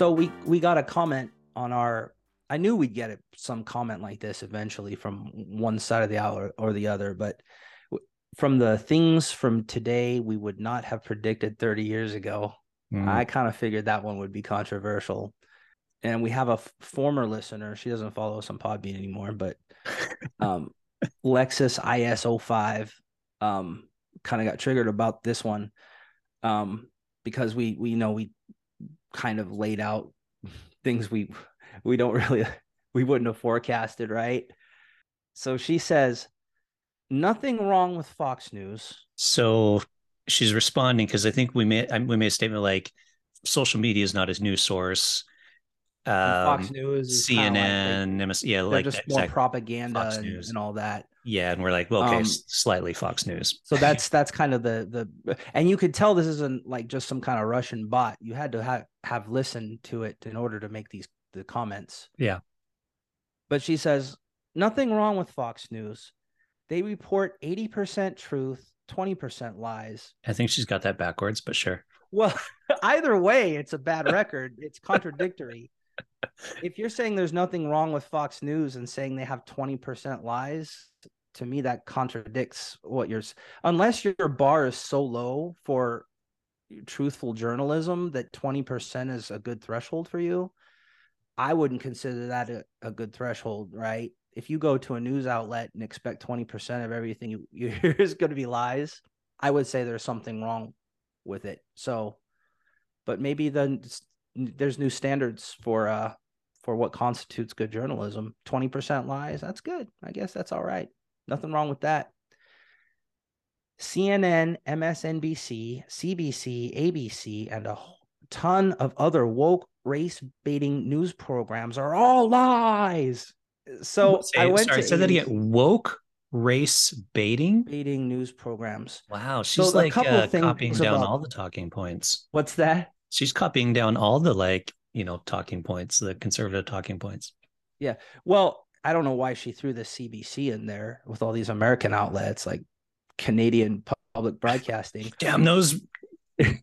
So we we got a comment on our. I knew we'd get it, some comment like this eventually from one side of the hour or the other, but from the things from today we would not have predicted 30 years ago. Mm. I kind of figured that one would be controversial. And we have a f- former listener. She doesn't follow us on Podbean anymore, but um, Lexus IS05 um, kind of got triggered about this one um, because we we know we kind of laid out things we we don't really we wouldn't have forecasted, right? So she says nothing wrong with Fox News. So she's responding because I think we made we made a statement like social media is not his news source. Um, Fox News is kinda like they- CNN, MS, yeah, like just that, more exact- propaganda and, and all that. yeah, and we're like, well, okay, Um, slightly Fox News. So that's that's kind of the the and you could tell this isn't like just some kind of Russian bot. You had to have have listened to it in order to make these the comments. Yeah. But she says nothing wrong with Fox News. They report 80% truth, 20% lies. I think she's got that backwards, but sure. Well, either way, it's a bad record. It's contradictory. If you're saying there's nothing wrong with Fox News and saying they have 20% lies, to me that contradicts what you're unless your bar is so low for truthful journalism that 20% is a good threshold for you. I wouldn't consider that a, a good threshold, right? If you go to a news outlet and expect 20% of everything you, you hear is going to be lies, I would say there's something wrong with it. So, but maybe then there's new standards for uh for what constitutes good journalism. 20% lies, that's good. I guess that's all right. Nothing wrong with that. CNN, MSNBC, CBC, ABC, and a ton of other woke race baiting news programs are all lies. So Say- I went sorry, to say that again. Woke race baiting. baiting news programs. Wow, So she's a like couple uh, things copying down about- all the talking points. What's that? She's copying down all the like you know talking points, the conservative talking points. Yeah. Well, I don't know why she threw the CBC in there with all these American outlets like Canadian public broadcasting, Damn those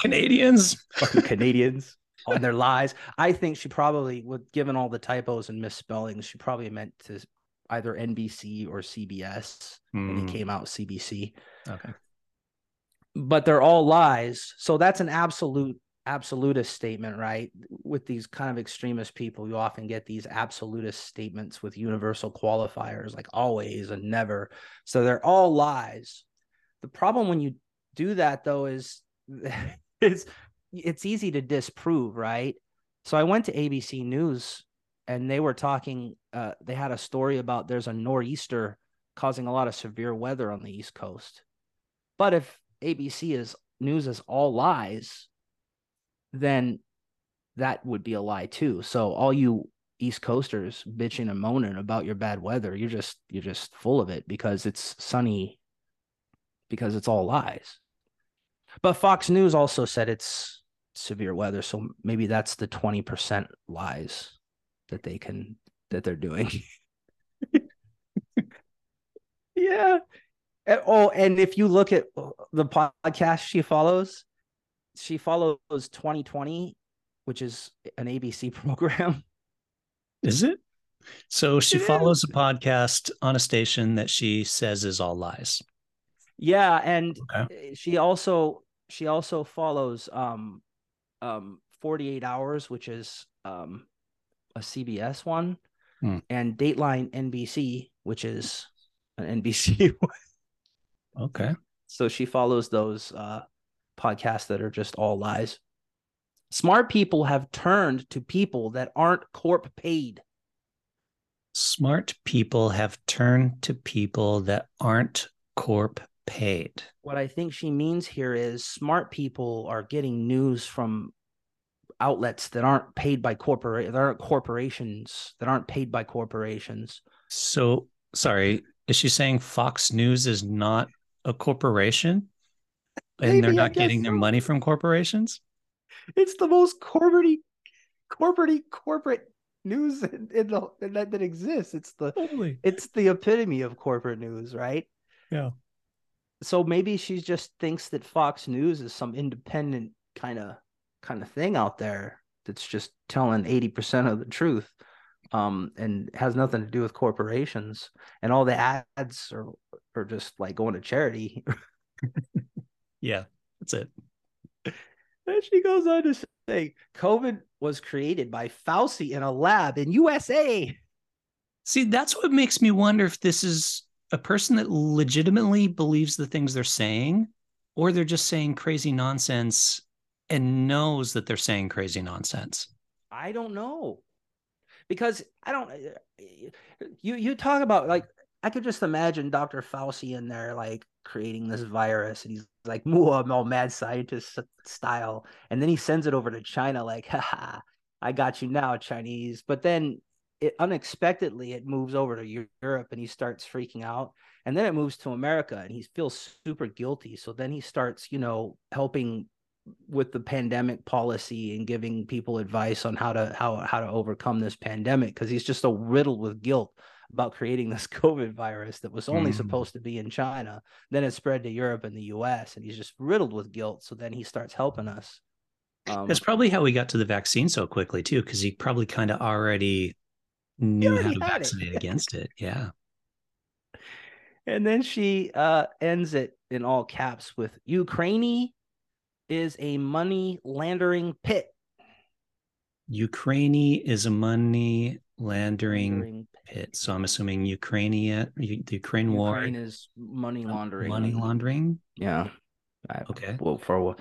Canadians! fucking Canadians on their lies. I think she probably, with given all the typos and misspellings, she probably meant to either NBC or CBS, and Hmm, it came out CBC. okay. But they're all lies. So that's an absolute absolutist statement, right? With these kind of extremist people, you often get these absolutist statements with universal qualifiers like always and never. So they're all lies. The problem when you do that though is it's it's easy to disprove, right? So I went to ABC News and they were talking uh they had a story about there's a nor'easter causing a lot of severe weather on the East Coast. But if ABC is news is all lies, then that would be a lie too. So all you East Coasters bitching and moaning about your bad weather, you're just you're just full of it because it's sunny because it's all lies. But Fox News also said it's severe weather, so maybe that's the 20% lies that they can that they're doing. yeah. Oh, and if you look at the podcast she follows, she follows 2020, which is an ABC program. Is it? So she It follows a podcast on a station that she says is all lies. Yeah, and Okay. she also she also follows um um 48 hours, which is um a CBS one, Hmm. and Dateline NBC, which is an NBC one. Okay. So she follows those uh podcasts that are just all lies. Smart people have turned to people that aren't corp paid. Smart people have turned to people that aren't corp paid. What I think she means here is smart people are getting news from outlets that aren't paid by corporate that aren't corporations that aren't paid by corporations. So sorry, is she saying Fox News is not a corporation? And they're not getting their money from corporations? It's the most corporate corporate corporate news in, in the in that, that exists. It's the Totally. it's the epitome of corporate news, right? Yeah. so maybe she just thinks that Fox News is some independent kind of kind of thing out there that's just telling 80% of the truth um, and has nothing to do with corporations and all the ads are are just like going to charity yeah that's it and she goes on to say covid was created by fauci in a lab in usa see that's what makes me wonder if this is a person that legitimately believes the things they're saying or they're just saying crazy nonsense and knows that they're saying crazy nonsense i don't know because I don't. You you talk about like I could just imagine Dr. Fauci in there like creating this virus, and he's like, "More, all mad scientist style," and then he sends it over to China, like, "Ha I got you now, Chinese." But then it unexpectedly it moves over to Europe, and he starts freaking out, and then it moves to America, and he feels super guilty. So then he starts, you know, helping with the pandemic policy and giving people advice on how to how how to overcome this pandemic because he's just so riddled with guilt about creating this COVID virus that was only mm. supposed to be in China. Then it spread to Europe and the US, and he's just riddled with guilt. So then he starts helping us. Um, That's probably how we got to the vaccine so quickly, too, because he probably kind of already knew already how to vaccinate it. against it. Yeah. And then she uh, ends it in all caps with Ukraine is a money laundering pit. Ukraine is a money laundering pit. So I'm assuming Ukraine, the Ukraine war. Ukraine is money laundering. Money laundering. Yeah. I, okay. Well, for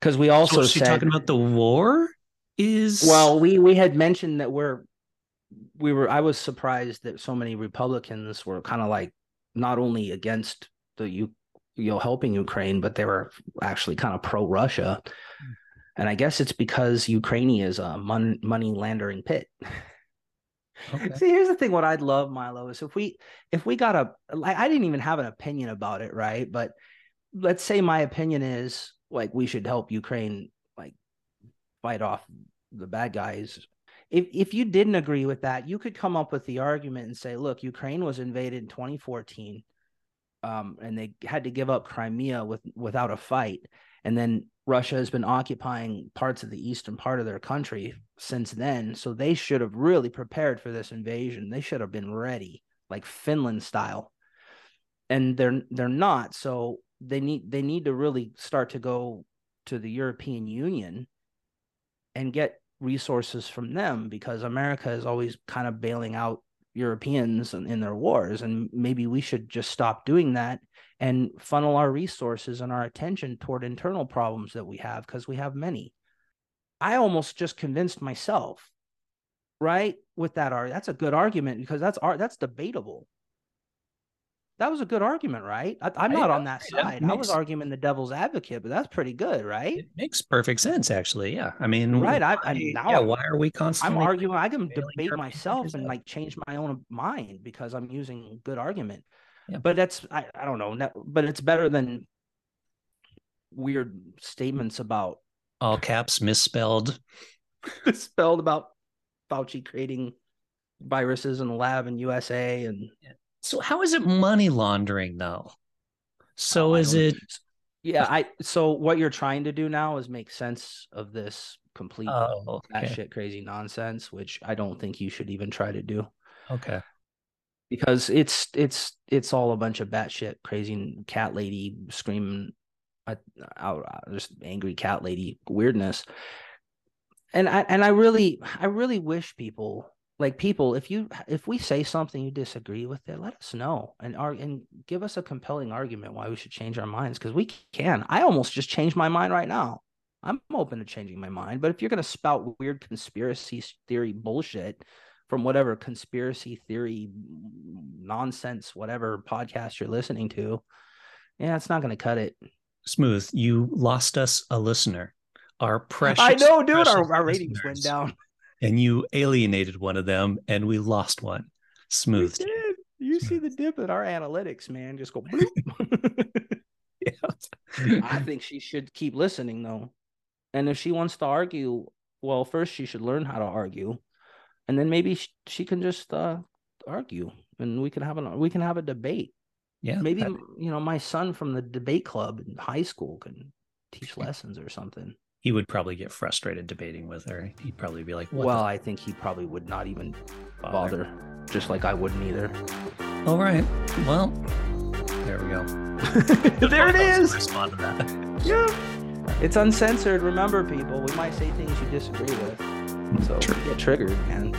because we also so said, talking about the war is well, we we had mentioned that we're we were. I was surprised that so many Republicans were kind of like not only against the U you know helping Ukraine, but they were actually kind of pro Russia. Mm. And I guess it's because Ukraine is a mon- money laundering pit. Okay. See, here's the thing. What I'd love, Milo, is if we if we got a like I didn't even have an opinion about it, right? But let's say my opinion is like we should help Ukraine like fight off the bad guys. If if you didn't agree with that, you could come up with the argument and say, look, Ukraine was invaded in 2014 um, and they had to give up Crimea with without a fight. And then Russia has been occupying parts of the eastern part of their country since then. So they should have really prepared for this invasion. They should have been ready, like Finland style. And they're they're not. So they need they need to really start to go to the European Union and get resources from them because America is always kind of bailing out Europeans in, in their wars. And maybe we should just stop doing that and funnel our resources and our attention toward internal problems that we have because we have many. I almost just convinced myself, right, with that argument. That's a good argument because that's art. That's debatable that was a good argument, right? I, am not on that side. Makes, I was arguing the devil's advocate, but that's pretty good, right? It makes perfect sense, actually. Yeah, I mean, right? I, I now yeah. Why are we constantly? I'm arguing. I can debate myself and like change my own mind because I'm using good argument. Yeah. But that's I, I don't know. But it's better than weird statements about all caps misspelled, misspelled about Fauci creating viruses in the lab in USA and. Yeah so how is it money laundering though? Oh, so oh, is it Yeah, I so what you're trying to do now is make sense of this complete oh, okay. shit crazy nonsense, which I don't think you should even try to do. Okay. Because it's it's it's all a bunch of batshit crazy cat lady screaming out just angry cat lady weirdness. And I and I really I really wish people like people if you if we say something you disagree with it let us know and are and give us a compelling argument why we should change our minds because we can. I almost just changed my mind right now. I'm open to changing my mind but if you're going to spout weird conspiracy theory bullshit from whatever conspiracy theory mm, nonsense whatever podcast you're listening to yeah it's not going to cut it. Smooth you lost us a listener. Our precious i know dude our, our ratings went down and you alienated one of them and we lost one. Smooth. You see the dip in our analytics, man. Just go yeah. I think she should keep listening though. And if she wants to argue, well, first she should learn how to argue. And then maybe she, she can just uh, argue and we can have an we can have a debate. Yeah. Maybe that- you know my son from the debate club in high school can teach lessons or something. He would probably get frustrated debating with her. He'd probably be like, well, I think he probably would not even the bother, just like I wouldn't either. All right. Well, there we go. there it Both of us is. Respond to that. Yeah. It's uncensored. Remember, people, we might say things you disagree with. So True. get triggered, man.